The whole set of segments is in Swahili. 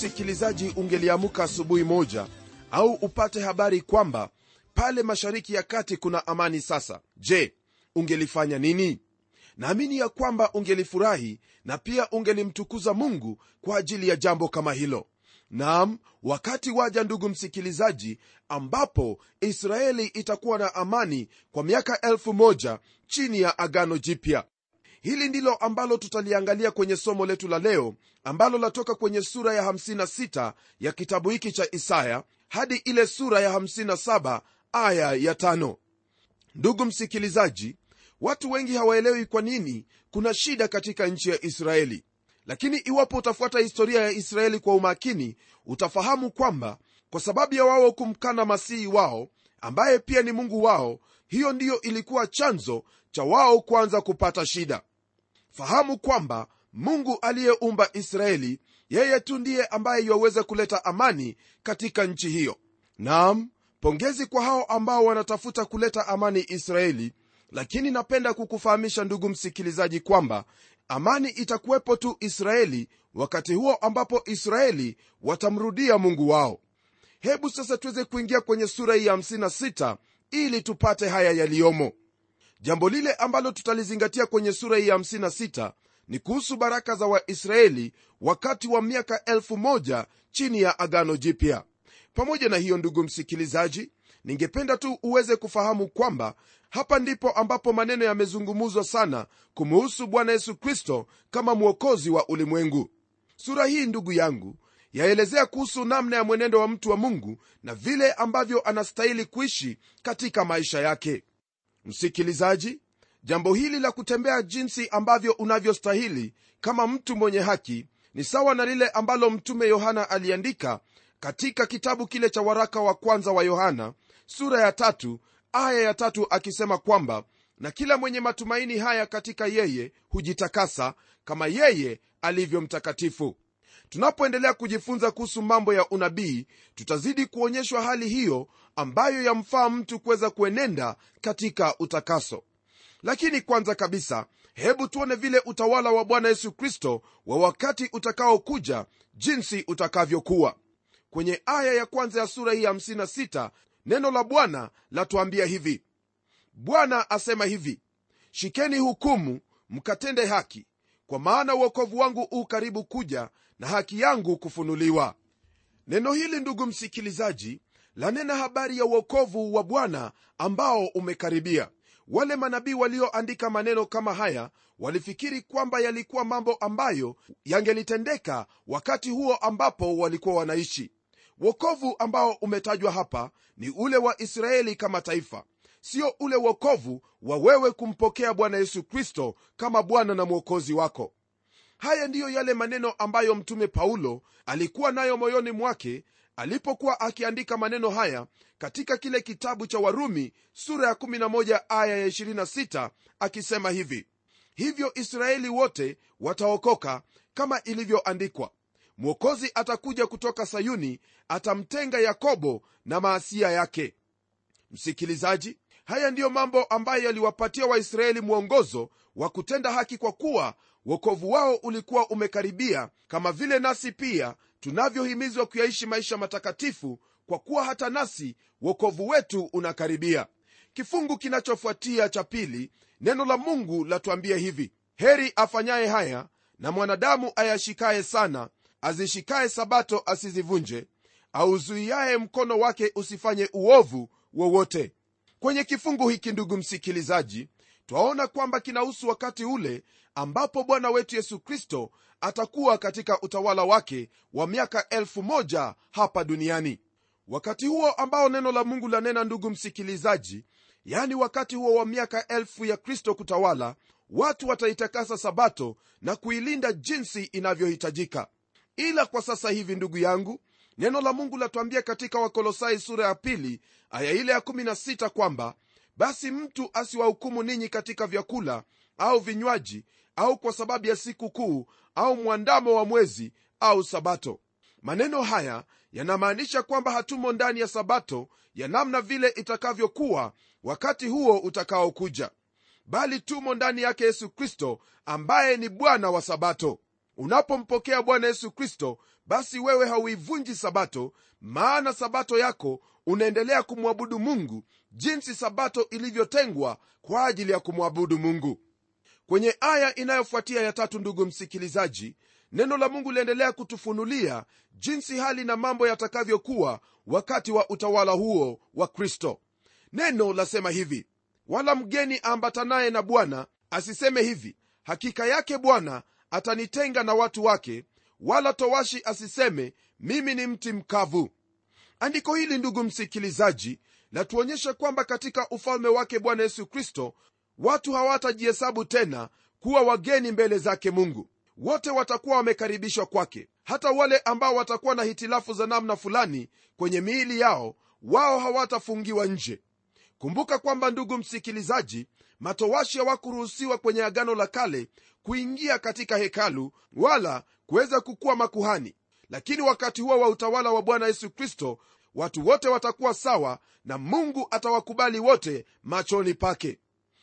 msikilizaji ungeliamuka asubuhi moja au upate habari kwamba pale mashariki ya kati kuna amani sasa. Je ungelifanya nini? Naamini ya kwamba ungelifurahi na pia ungelimtukuza mungu kwa ajili ya jambo kama hilo. Nam wakati waja ndugu msikilizaji ambapo israeli itakuwa na amani kwa miaka elfu moja chini ya agano jipya hili ndilo ambalo tutaliangalia kwenye somo letu la leo ambalo latoka kwenye sura ya 56 ya kitabu hiki cha isaya hadi ile sura ya 57 aya ya tano. ndugu msikilizaji watu wengi hawaelewi kwa nini kuna shida katika nchi ya israeli lakini iwapo utafuata historia ya israeli kwa umakini utafahamu kwamba kwa sababu ya wao kumkana masihi wao ambaye pia ni mungu wao hiyo ndiyo ilikuwa chanzo cha wao kuanza kupata shida fahamu kwamba mungu aliyeumba israeli yeye tu ndiye ambaye yaweza kuleta amani katika nchi hiyo. Naam pongezi kwa hao ambao wanatafuta kuleta amani israeli lakini napenda kukufahamisha ndugu msikilizaji kwamba amani itakuwepo tu israeli wakati huo ambapo israeli watamrudia mungu wao. Hebu sasa tuweze kuingia kwenye sura hii ya 56 ili tupate haya yaliyomo jambo lile ambalo tutalizingatia kwenye sura hii ya 56 ni kuhusu baraka za waisraeli wakati wa miaka 1000 chini ya agano jipya. Pamoja na hiyo ndugu msikilizaji ningependa tu uweze kufahamu kwamba hapa ndipo ambapo maneno yamezungumuzwa sana kumuhusu bwana yesu kristo kama mwokozi wa ulimwengu. Sura hii ndugu yangu yaelezea kuhusu namna ya mwenendo wa mtu wa mungu na vile ambavyo anastahili kuishi katika maisha yake msikilizaji jambo hili la kutembea jinsi ambavyo unavyostahili kama mtu mwenye haki ni sawa na lile ambalo mtume yohana aliandika katika kitabu kile cha waraka wa kwanza wa yohana sura ya tatu aya ya tatu akisema kwamba na kila mwenye matumaini haya katika yeye hujitakasa kama yeye alivyo mtakatifu. Tunapoendelea kujifunza kuhusu mambo ya unabii tutazidi kuonyeshwa hali hiyo ambayo yamfaa mtu kuweza kuenenda katika utakaso. Lakini kwanza kabisa hebu tuone vile utawala wa bwana yesu kristo wa wakati utakaokuja jinsi utakavyokuwa. Kwenye aya ya kwanza ya sura hii 56 neno la bwana latuambia hivi. Bwana asema hivi shikeni hukumu mkatende haki kwa maana uokovu wangu u karibu kuja na haki yangu kufunuliwa. Neno hili ndugu msikilizaji lanena habari ya uokovu wa bwana ambao umekaribia. Wale manabii walioandika maneno kama haya walifikiri kwamba yalikuwa mambo ambayo yangelitendeka wakati huo ambapo walikuwa wanaishi. Wokovu ambao umetajwa hapa ni ule wa israeli kama taifa. Sio ule wokovu wa wewe kumpokea bwana yesu kristo kama bwana na mwokozi wako. Haya ndiyo yale maneno ambayo mtume paulo alikuwa nayo moyoni mwake alipokuwa akiandika maneno haya katika kile kitabu cha warumi sura ya 11 aya ya 26 akisema hivi hivyo israeli wote wataokoka kama ilivyoandikwa. Mwokozi atakuja kutoka sayuni atamtenga yakobo na maasia yake. Msikilizaji haya ndiyo mambo ambayo yaliwapatia waisraeli mwongozo wa kutenda haki kwa kuwa wokovu wao ulikuwa umekaribia kama vile nasi pia tunavyohimizwa kuyaishi maisha matakatifu kwa kuwa hata nasi wokovu wetu unakaribia. Kifungu kinachofuatia cha pili neno la mungu latuambia hivi heri afanyaye haya na mwanadamu ayashikaye sana azishikaye sabato asizivunje auzuiaye mkono wake usifanye uovu wowote. Kwenye kifungu hiki ndugu msikilizaji twaona kwamba kinahusu wakati ule ambapo bwana wetu yesu kristo atakuwa katika utawala wake wa miaka elfu moja hapa duniani. Wakati huo ambao neno la mungu lanena ndugu msikilizaji yani wakati huo wa miaka elfu ya kristo kutawala watu wataitakasa sabato na kuilinda jinsi inavyohitajika. Ila kwa sasa hivi ndugu yangu neno la mungu latwambia katika wakolosai sura ya pili aya ile ya 16 kwamba basi mtu asiwahukumu ninyi katika vyakula au vinywaji au kwa sababu ya siku kuu au mwandamo wa mwezi au sabato. Maneno haya yanamaanisha kwamba hatumo ndani ya sabato ya namna vile itakavyokuwa wakati huo utakaokuja. Bali tumo ndani yake yesu kristo ambaye ni bwana wa sabato. Unapompokea bwana yesu kristo basi wewe hauivunji sabato maana sabato yako unaendelea kumwabudu mungu jinsi sabato ilivyotengwa kwa ajili ya kumwabudu mungu. Kwenye aya inayofuatia ya tatu ndugu msikilizaji neno la mungu liendelea kutufunulia jinsi hali na mambo yatakavyokuwa wakati wa utawala huo wa kristo. Neno lasema hivi wala mgeni aambatanaye na bwana asiseme hivi hakika yake bwana atanitenga na watu wake wala towashi asiseme mimi ni mti mkavu andiko hili ndugu msikilizaji latuonyesha kwamba katika ufalme wake bwana yesu kristo watu hawatajihesabu tena kuwa wageni mbele zake mungu. Wote watakuwa wamekaribishwa kwake. Hata wale ambao watakuwa na hitilafu za namna fulani kwenye miili yao wao hawatafungiwa nje. Kumbuka kwamba ndugu msikilizaji matowashi hawakuruhusiwa kwenye agano la kale kuingia katika hekalu wala kuweza kukuwa makuhani. Lakini wakati huo wa utawala wa bwana yesu kristo watu wote watakuwa sawa na mungu atawakubali wote machoni pake.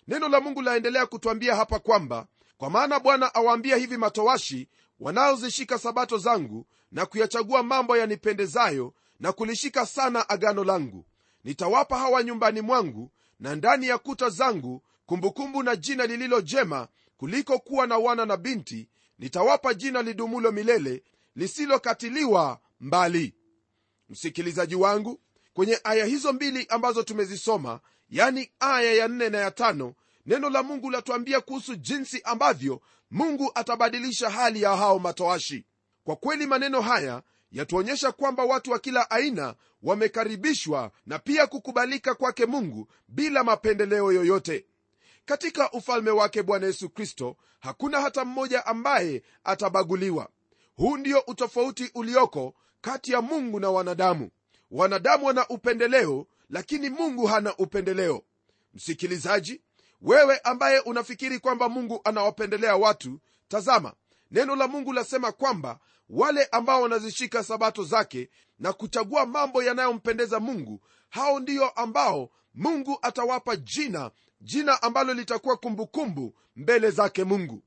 Neno la mungu laendelea kutwambia hapa kwamba kwa maana bwana awaambia hivi matowashi wanaozishika sabato zangu na kuyachagua mambo yanipendezayo na kulishika sana agano langu. Nitawapa hawa nyumbani mwangu na ndani ya kuta zangu kumbukumbu na jina lililo jema kuliko kuwa na wana na binti. Nitawapa jina lidumulo milele lisilokatiliwa mbali msikilizaji wangu kwenye aya hizo mbili ambazo tumezisoma yani aya ya nne na ya tano neno la mungu latuambia kuhusu jinsi ambavyo mungu atabadilisha hali ya hao matoashi. Kwa kweli maneno haya yatuonyesha kwamba watu wa kila aina wamekaribishwa na pia kukubalika kwake mungu bila mapendeleo yoyote. Katika ufalme wake bwana yesu kristo hakuna hata mmoja ambaye atabaguliwa. Huu ndio utofauti ulioko kati ya mungu na wanadamu. Wanadamu wana upendeleo lakini mungu hana upendeleo. Msikilizaji wewe ambaye unafikiri kwamba mungu anawapendelea watu tazama neno la mungu lasema kwamba wale ambao wanazishika sabato zake na kuchagua mambo yanayompendeza mungu hao ndiyo ambao mungu atawapa jina jina ambalo litakuwa kumbukumbu mbele zake mungu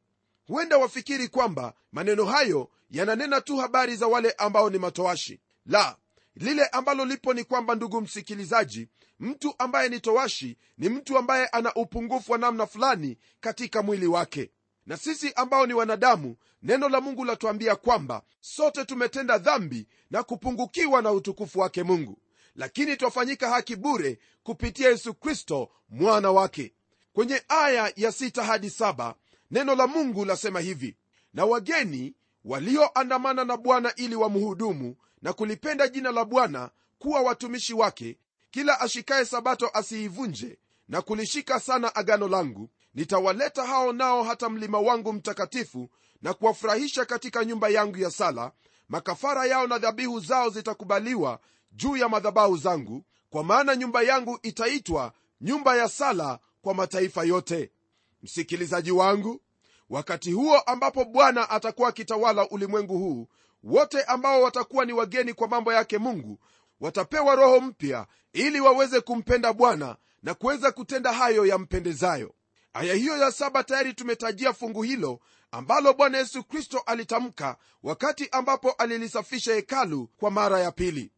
huenda wafikiri kwamba maneno hayo yananena tu habari za wale ambao ni matoashi la lile ambalo lipo ni kwamba ndugu msikilizaji mtu ambaye ni towashi ni mtu ambaye ana upungufu wa namna fulani katika mwili wake. Na sisi ambao ni wanadamu neno la mungu latuambia kwamba sote tumetenda dhambi na kupungukiwa na utukufu wake mungu. Lakini twafanyika haki bure kupitia yesu kristo mwana wake. Kwenye aya ya sita hadi saba neno la mungu lasema hivi na wageni walioandamana na bwana ili wamhudumu na kulipenda jina la bwana kuwa watumishi wake kila ashikaye sabato asiivunje na kulishika sana agano langu nitawaleta hao nao hata mlima wangu mtakatifu na kuwafurahisha katika nyumba yangu ya sala. Makafara yao na dhabihu zao zitakubaliwa juu ya madhabahu zangu kwa maana nyumba yangu itaitwa nyumba ya sala kwa mataifa yote msikilizaji wangu wakati huo ambapo bwana atakuwa akitawala ulimwengu huu wote ambao watakuwa ni wageni kwa mambo yake mungu watapewa roho mpya ili waweze kumpenda bwana na kuweza kutenda hayo yampendezayo. Aya hiyo ya saba tayari tumetajia fungu hilo ambalo bwana yesu kristo alitamka wakati ambapo alilisafisha hekalu kwa mara ya pili.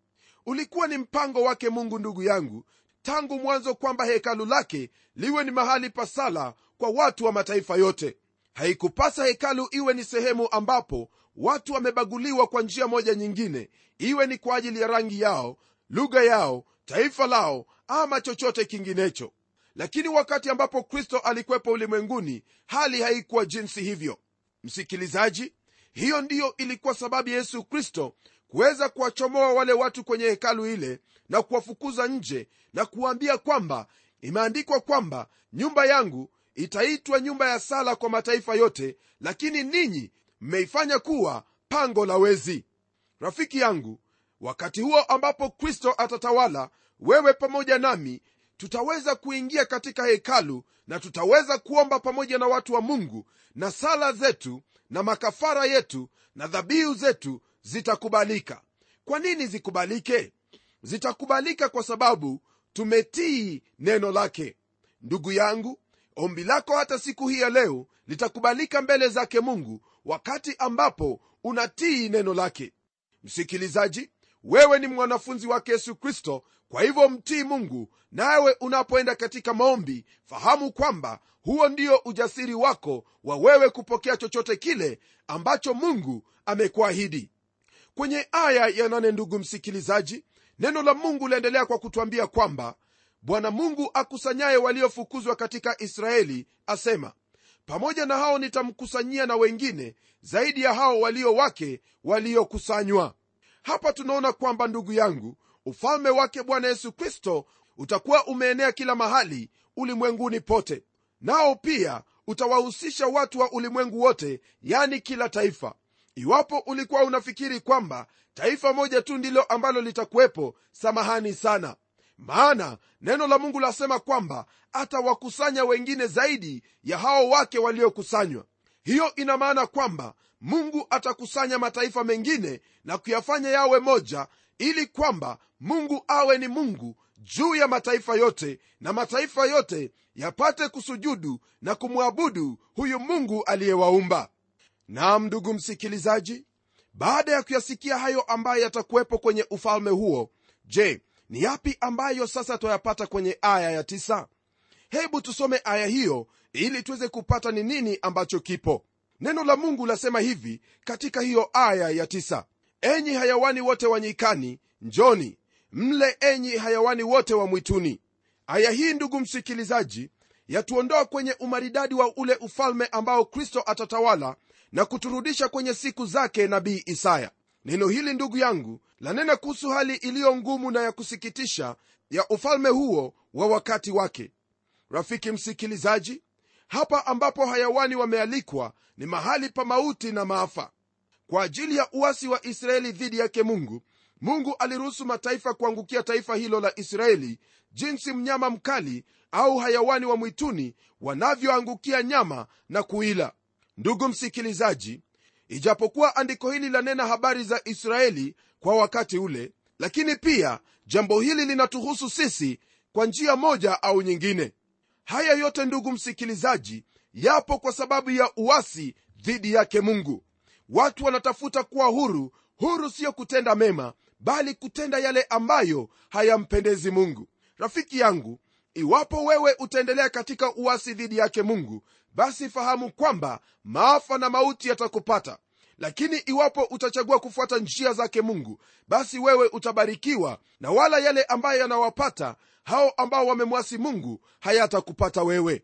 Ulikuwa ni mpango wake mungu ndugu yangu tangu mwanzo kwamba hekalu lake liwe ni mahali pa sala kwa watu wa mataifa yote. Haikupasa hekalu iwe ni sehemu ambapo watu wamebaguliwa kwa njia moja nyingine iwe ni kwa ajili ya rangi yao lugha yao taifa lao ama chochote kinginecho. Lakini wakati ambapo kristo alikwepo ulimwenguni hali haikuwa jinsi hivyo. Msikilizaji hiyo ndiyo ilikuwa sababu yesu kristo kuweza kuwachomoa wale watu kwenye hekalu ile na kuwafukuza nje na kuwaambia kwamba imeandikwa kwamba nyumba yangu itaitwa nyumba ya sala kwa mataifa yote lakini ninyi mmeifanya kuwa pango la wezi. Rafiki yangu wakati huo ambapo kristo atatawala wewe pamoja nami tutaweza kuingia katika hekalu na tutaweza kuomba pamoja na watu wa mungu na sala zetu na makafara yetu na dhabihu zetu zitakubalika. Kwa nini zikubalike? Zitakubalika kwa sababu tumetii neno lake. Ndugu yangu ombi lako hata siku hii ya leo litakubalika mbele zake mungu wakati ambapo unatii neno lake. Msikilizaji wewe ni mwanafunzi wake yesu kristo kwa hivyo mtii mungu nawe unapoenda katika maombi fahamu kwamba huo ndio ujasiri wako wa wewe kupokea chochote kile ambacho mungu amekuahidi. Kwenye aya ya nane ndugu msikilizaji neno la mungu laendelea kwa kutwambia kwamba bwana mungu akusanyaye waliofukuzwa katika israeli asema pamoja na hao nitamkusanyia na wengine zaidi ya hao walio wake waliokusanywa. Hapa tunaona kwamba ndugu yangu ufalme wake bwana yesu kristo utakuwa umeenea kila mahali ulimwenguni pote nao pia utawahusisha watu wa ulimwengu wote yani kila taifa. Iwapo ulikuwa unafikiri kwamba taifa moja tu ndilo ambalo litakuwepo samahani sana maana neno la mungu lasema kwamba atawakusanya wengine zaidi ya hao wake waliokusanywa. Hiyo ina maana kwamba mungu atakusanya mataifa mengine na kuyafanya yawe moja ili kwamba mungu awe ni mungu juu ya mataifa yote na mataifa yote yapate kusujudu na kumwabudu huyu mungu aliyewaumba. Nam ndugu msikilizaji baada ya kuyasikia hayo ambayo yatakuwepo kwenye ufalme huo je ni yapi ambayo sasa twayapata kwenye aya ya tisa? hebu tusome aya hiyo ili tuweze kupata ni nini ambacho kipo neno la mungu lasema hivi katika hiyo aya ya tisa. enyi hayawani wote wa nyikani njoni mle enyi hayawani wote wa mwituni aya hii ndugu msikilizaji yatuondoa kwenye umaridadi wa ule ufalme ambao kristo atatawala na kuturudisha kwenye siku zake nabii isaya neno hili ndugu yangu lanena kuhusu hali iliyo ngumu na ya kusikitisha ya ufalme huo wa wakati wake. Rafiki msikilizaji hapa ambapo hayawani wamealikwa ni mahali pa mauti na maafa. Kwa ajili ya uasi wa israeli dhidi yake mungu mungu aliruhusu mataifa kuangukia taifa hilo la israeli jinsi mnyama mkali au hayawani wa mwituni wanavyoangukia nyama na kuila. Ndugu msikilizaji ijapokuwa andiko hili lanena habari za israeli kwa wakati ule lakini pia jambo hili linatuhusu sisi kwa njia moja au nyingine. Haya yote ndugu msikilizaji yapo kwa sababu ya uasi dhidi yake mungu. Watu wanatafuta kuwa huru. Huru siyo kutenda mema bali kutenda yale ambayo hayampendezi mungu. Rafiki yangu iwapo wewe utaendelea katika uasi dhidi yake mungu basi fahamu kwamba maafa na mauti yatakupata. Lakini iwapo utachagua kufuata njia zake mungu basi wewe utabarikiwa na wala yale ambayo yanawapata hao ambao wamemwasi mungu hayatakupata wewe.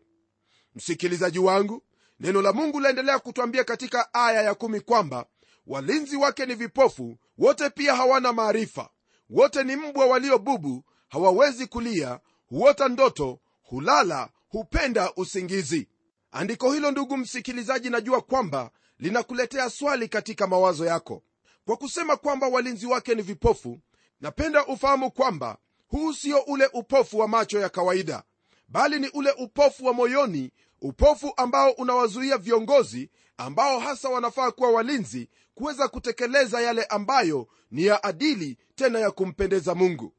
Msikilizaji wangu neno la mungu laendelea kutwambia katika aya ya kumi kwamba walinzi wake ni vipofu wote pia hawana maarifa. Wote ni mbwa waliobubu hawawezi kulia huota ndoto hulala hupenda usingizi andiko hilo ndugu msikilizaji najua kwamba linakuletea swali katika mawazo yako. Kwa kusema kwamba walinzi wake ni vipofu napenda ufahamu kwamba huu sio ule upofu wa macho ya kawaida bali ni ule upofu wa moyoni upofu ambao unawazuia viongozi ambao hasa wanafaa kuwa walinzi kuweza kutekeleza yale ambayo ni ya adili tena ya kumpendeza mungu.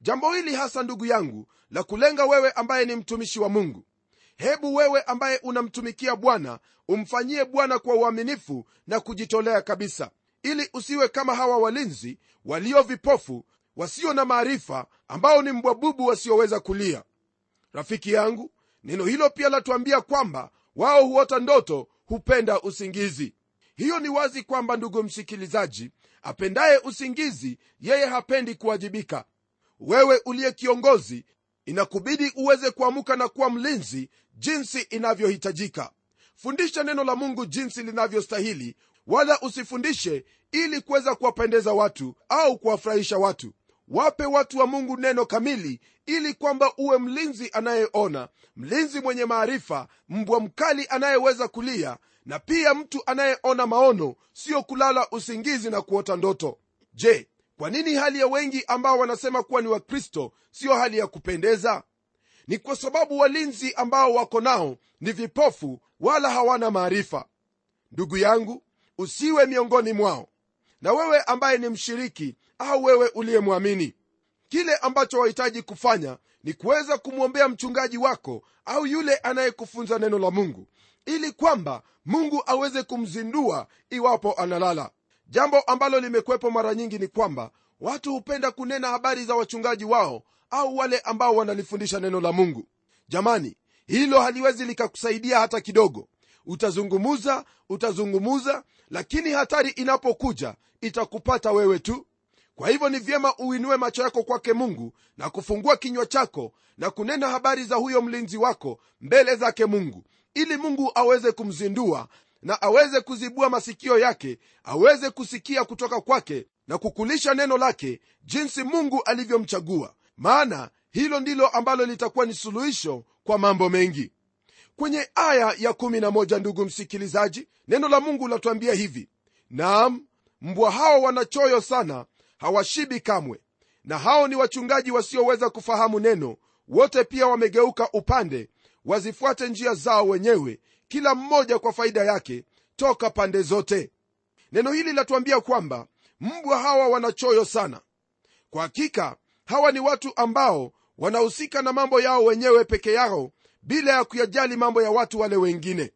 Jambo hili hasa ndugu yangu la kulenga wewe ambaye ni mtumishi wa mungu hebu wewe ambaye unamtumikia bwana umfanyie bwana kwa uaminifu na kujitolea kabisa ili usiwe kama hawa walinzi walio vipofu wasio na maarifa ambao ni mbwabubu wasioweza kulia. Rafiki yangu neno hilo pia latuambia kwamba wao huota ndoto hupenda usingizi. Hiyo ni wazi kwamba ndugu msikilizaji apendaye usingizi yeye hapendi kuwajibika. Wewe uliye kiongozi inakubidi uweze kuamuka na kuwa mlinzi jinsi inavyohitajika. Fundisha neno la mungu jinsi linavyostahili wala usifundishe ili kuweza kuwapendeza watu au kuwafurahisha watu. Wape watu wa mungu neno kamili ili kwamba uwe mlinzi anayeona mlinzi mwenye maarifa mbwa mkali anayeweza kulia na pia mtu anayeona maono sio kulala usingizi na kuota ndoto. Je kwa nini hali ya wengi ambao wanasema kuwa ni wakristo siyo hali ya kupendeza ni kwa sababu walinzi ambao wako nao ni vipofu wala hawana maarifa. Ndugu yangu usiwe miongoni mwao na wewe ambaye ni mshiriki au wewe uliyemwamini kile ambacho wahitaji kufanya ni kuweza kumwombea mchungaji wako au yule anayekufunza neno la mungu ili kwamba mungu aweze kumzindua iwapo analala. Jambo ambalo limekwepo mara nyingi ni kwamba watu hupenda kunena habari za wachungaji wao au wale ambao wanalifundisha neno la mungu. Jamani hilo haliwezi likakusaidia hata kidogo. Utazungumuza utazungumuza lakini hatari inapokuja itakupata wewe tu. Kwa hivyo ni vyema uinue macho yako kwake mungu na kufungua kinywa chako na kunena habari za huyo mlinzi wako mbele zake mungu ili mungu aweze kumzindua na aweze kuzibua masikio yake aweze kusikia kutoka kwake na kukulisha neno lake jinsi mungu alivyomchagua maana hilo ndilo ambalo litakuwa ni suluhisho kwa mambo mengi. Kwenye aya ya 11 ndugu msikilizaji neno la mungu latuambia hivi. Naam mbwa hao wanachoyo sana hawashibi kamwe. Na hao ni wachungaji wasioweza kufahamu neno wote pia wamegeuka upande wazifuate njia zao wenyewe kila mmoja kwa faida yake toka pande zote. Neno hili latuambia kwamba mbwa hawa wanachoyo sana. Kwa hakika hawa ni watu ambao wanahusika na mambo yao wenyewe peke yao bila ya kuyajali mambo ya watu wale wengine.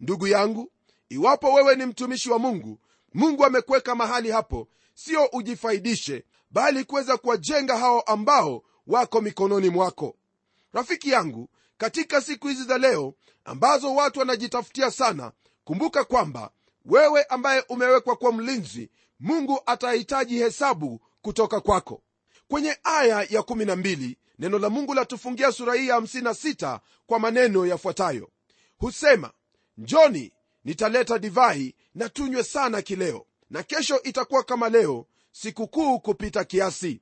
Ndugu yangu iwapo wewe ni mtumishi wa mungu mungu amekuweka mahali hapo sio ujifaidishe bali kuweza kuwajenga hao ambao wako mikononi mwako. Rafiki yangu katika siku hizi za leo ambazo watu wanajitafutia sana kumbuka kwamba wewe ambaye umewekwa kwa mlinzi mungu atahitaji hesabu kutoka kwako kwenye aya ya 12 neno la mungu latufungia sura hii ya 56 kwa maneno yafuatayo. Husema njoni nitaleta divai na tunywe sana kileo na kesho itakuwa kama leo sikukuu kupita kiasi.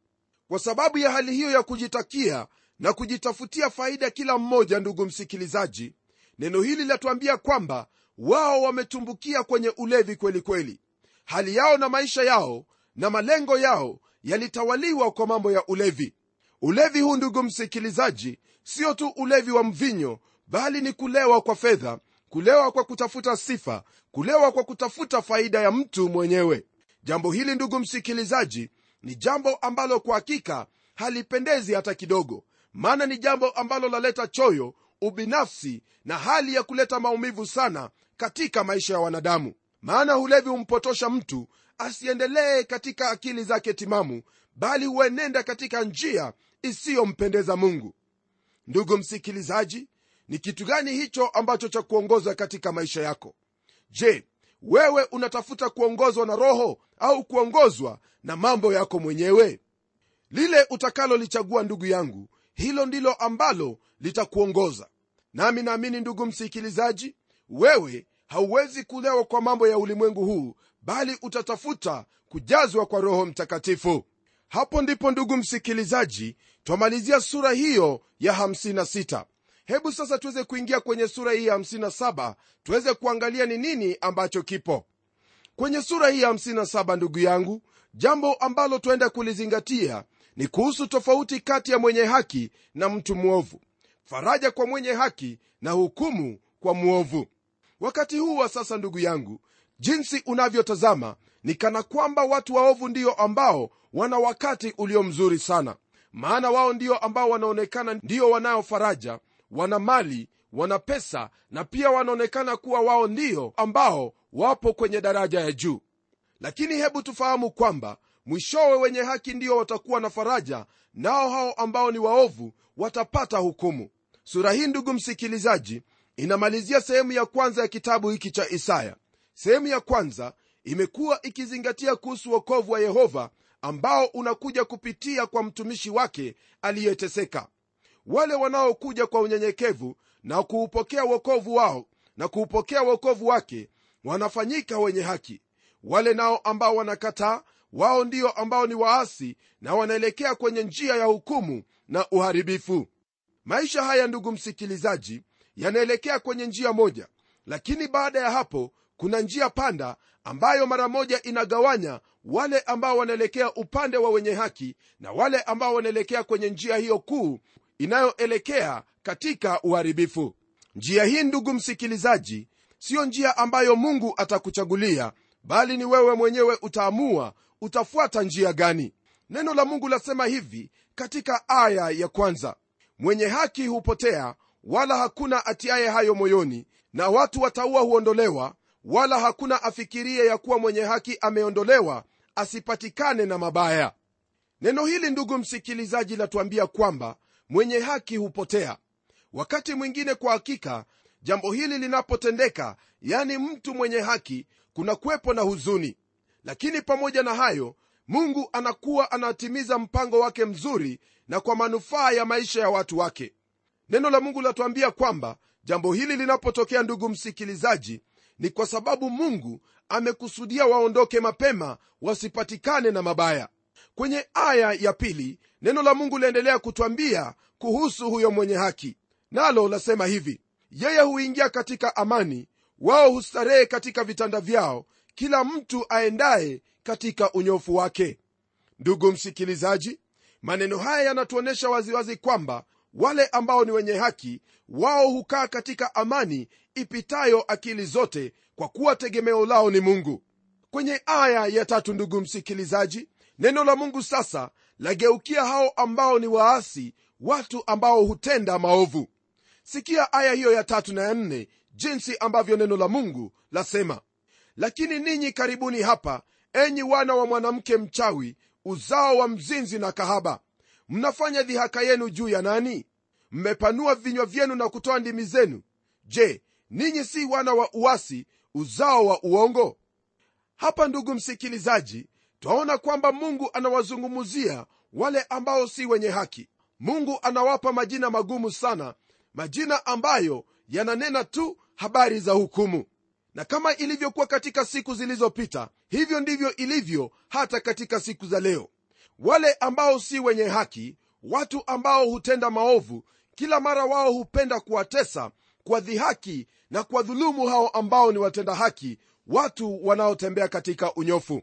Kwa sababu ya hali hiyo ya kujitakia na kujitafutia faida kila mmoja ndugu msikilizaji neno hili latuambia kwamba wao wametumbukia kwenye ulevi kweli kweli. Hali yao na maisha yao na malengo yao yalitawaliwa kwa mambo ya ulevi. Ulevi huu ndugu msikilizaji sio tu ulevi wa mvinyo bali ni kulewa kwa fedha kulewa kwa kutafuta sifa kulewa kwa kutafuta faida ya mtu mwenyewe. Jambo hili ndugu msikilizaji ni jambo ambalo kwa hakika halipendezi hata kidogo maana ni jambo ambalo laleta choyo ubinafsi na hali ya kuleta maumivu sana katika maisha ya wanadamu. Maana ulevi humpotosha mtu asiendelee katika akili zake timamu bali huenenda katika njia isiyompendeza mungu. Ndugu msikilizaji ni kitu gani hicho ambacho cha kuongoza katika maisha yako? Je wewe unatafuta kuongozwa na roho au kuongozwa na mambo yako mwenyewe? Lile utakalolichagua ndugu yangu hilo ndilo ambalo litakuongoza. Nami naamini ndugu msikilizaji wewe hauwezi kulewa kwa mambo ya ulimwengu huu bali utatafuta kujazwa kwa roho mtakatifu. Hapo ndipo ndugu msikilizaji twamalizia sura hiyo ya 56 hebu sasa tuweze kuingia kwenye sura hii ya 57 tuweze kuangalia ni nini ambacho kipo. Kwenye sura hii ya 57 ndugu yangu jambo ambalo twaenda kulizingatia ni kuhusu tofauti kati ya mwenye haki na mtu mwovu faraja kwa mwenye haki na hukumu kwa mwovu. Wakati huu wa sasa ndugu yangu jinsi unavyotazama ni kana kwamba watu waovu ndio ambao wana wakati ulio mzuri sana. Maana wao ndio ambao wanaonekana ndio wanayo faraja wana mali wana pesa na pia wanaonekana kuwa wao ndio ambao wapo kwenye daraja ya juu. Lakini hebu tufahamu kwamba mwishowe wenye haki ndio watakuwa na faraja nao hao ambao ni waovu watapata hukumu. Sura hii ndugu msikilizaji inamalizia sehemu ya kwanza ya kitabu hiki cha isaya sehemu ya kwanza imekuwa ikizingatia kuhusu wokovu wa yehova ambao unakuja kupitia kwa mtumishi wake aliyeteseka. Wale wanaokuja kwa unyenyekevu na kuupokea wokovu wao na kuupokea wokovu wake wanafanyika wenye haki. Wale nao ambao wanakataa wao ndio ambao ni waasi na wanaelekea kwenye njia ya hukumu na uharibifu. Maisha haya ndugu msikilizaji yanaelekea kwenye njia moja lakini baada ya hapo kuna njia panda ambayo mara moja inagawanya wale ambao wanaelekea upande wa wenye haki na wale ambao wanaelekea kwenye njia hiyo kuu inayoelekea katika uharibifu. Njia hii ndugu msikilizaji siyo njia ambayo mungu atakuchagulia bali ni wewe mwenyewe utaamua utafuata njia gani. Neno la mungu lasema hivi katika aya ya kwanza mwenye haki hupotea wala hakuna atiaye hayo moyoni na watu wataua huondolewa wala hakuna afikirie ya kuwa mwenye haki ameondolewa asipatikane na mabaya. Neno hili ndugu msikilizaji latuambia kwamba mwenye haki hupotea. Wakati mwingine kwa hakika jambo hili linapotendeka yani mtu mwenye haki kuna kuwepo na huzuni. Lakini pamoja na hayo mungu anakuwa anatimiza mpango wake mzuri na kwa manufaa ya maisha ya watu wake. Neno la mungu latuambia kwamba jambo hili linapotokea ndugu msikilizaji ni kwa sababu mungu amekusudia waondoke mapema wasipatikane na mabaya. Kwenye aya ya pili neno la mungu liendelea kutwambia kuhusu huyo mwenye haki. Nalo lasema hivi yeye huingia katika amani wao hustarehe katika vitanda vyao kila mtu aendaye katika unyofu wake. Ndugu msikilizaji maneno haya yanatuonyesha waziwazi kwamba wale ambao ni wenye haki wao hukaa katika amani ipitayo akili zote kwa kuwa tegemeo lao ni mungu. Kwenye aya ya tatu ndugu msikilizaji neno la mungu sasa lageukia hao ambao ni waasi watu ambao hutenda maovu. Sikia aya hiyo ya tatu na ya nne jinsi ambavyo neno la mungu lasema. Lakini ninyi karibuni hapa enyi wana wa mwanamke mchawi uzao wa mzinzi na kahaba. Mnafanya dhihaka yenu juu ya nani? Mmepanua vinywa vyenu na kutoa ndimi zenu. Je ninyi si wana wa uasi uzao wa uongo? Hapa ndugu msikilizaji twaona kwamba mungu anawazungumzia wale ambao si wenye haki. Mungu anawapa majina magumu sana majina ambayo yananena tu habari za hukumu. Na kama ilivyokuwa katika siku zilizopita hivyo ndivyo ilivyo hata katika siku za leo. Wale ambao si wenye haki watu ambao hutenda maovu kila mara wao hupenda kuwatesa kuwadhihaki na kuwadhulumu hao ambao ni watenda haki watu wanaotembea katika unyofu.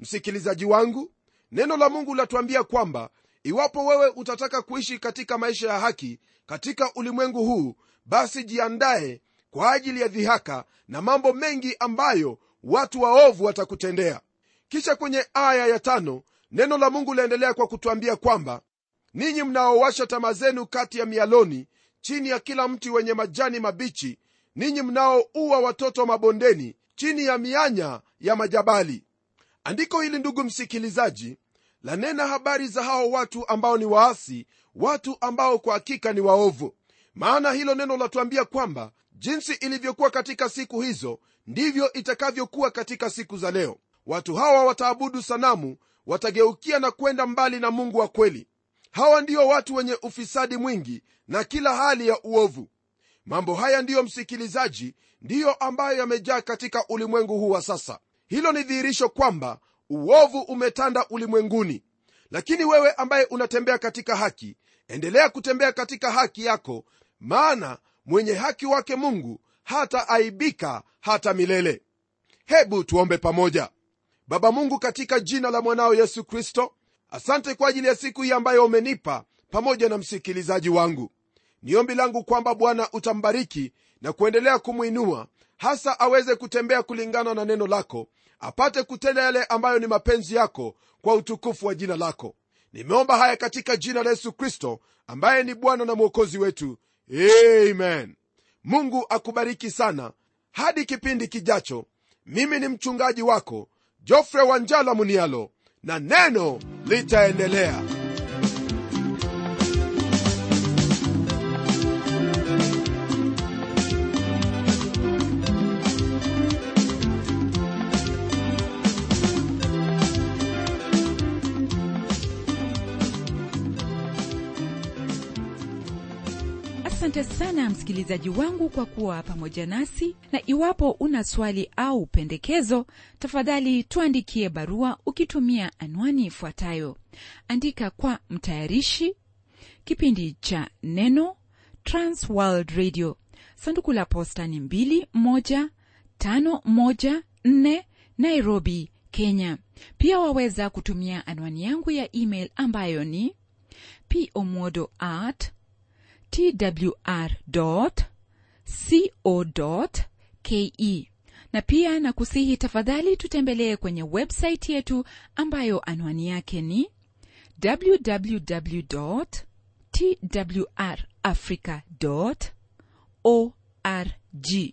Msikilizaji wangu neno la mungu latuambia kwamba iwapo wewe utataka kuishi katika maisha ya haki katika ulimwengu huu basi jiandaye kwa ajili ya dhihaka na mambo mengi ambayo watu waovu watakutendea. Kisha kwenye aya ya tano neno la mungu laendelea kwa kutwambia kwamba ninyi mnaowasha tamaa zenu kati ya mialoni chini ya kila mti wenye majani mabichi ninyi mnaoua watoto mabondeni chini ya mianya ya majabali. Andiko hili ndugu msikilizaji lanena habari za hao watu ambao ni waasi watu ambao kwa hakika ni waovu. Maana hilo neno latuambia kwamba jinsi ilivyokuwa katika siku hizo ndivyo itakavyokuwa katika siku za leo. Watu hawa wataabudu sanamu watageukia na kwenda mbali na mungu wa kweli. Hawa ndio watu wenye ufisadi mwingi na kila hali ya uovu mambo haya ndiyo msikilizaji ndiyo ambayo yamejaa katika ulimwengu huu wa sasa. Hilo ni dhihirisho kwamba uovu umetanda ulimwenguni. Lakini wewe ambaye unatembea katika haki endelea kutembea katika haki yako maana mwenye haki wake mungu hata aibika hata milele. Hebu tuombe pamoja. Baba mungu katika jina la mwanao yesu kristo asante kwa ajili ya siku hii ambayo umenipa pamoja na msikilizaji wangu ni ombi langu kwamba bwana utambariki na kuendelea kumwinua hasa aweze kutembea kulingana na neno lako apate kutenda yale ambayo ni mapenzi yako kwa utukufu wa jina lako. Nimeomba haya katika jina la yesu kristo ambaye ni bwana na mwokozi wetu. Amen. Mungu akubariki sana. Hadi kipindi kijacho mimi ni mchungaji wako jofre wanjala munialo na neno litaendelea asante sana msikilizaji wangu kwa kuwa pamoja nasi na iwapo una swali au pendekezo tafadhali tuandikie barua ukitumia anwani ifuatayo. Andika kwa mtayarishi kipindi cha neno transworld radio. Sanduku la posta ni 21514 nairobi kenya. Pia waweza kutumia anwani yangu ya email ambayo ni pomodo at twr co ke na pia na kusihi tafadhali tutembelee kwenye websaiti yetu ambayo anwani yake ni org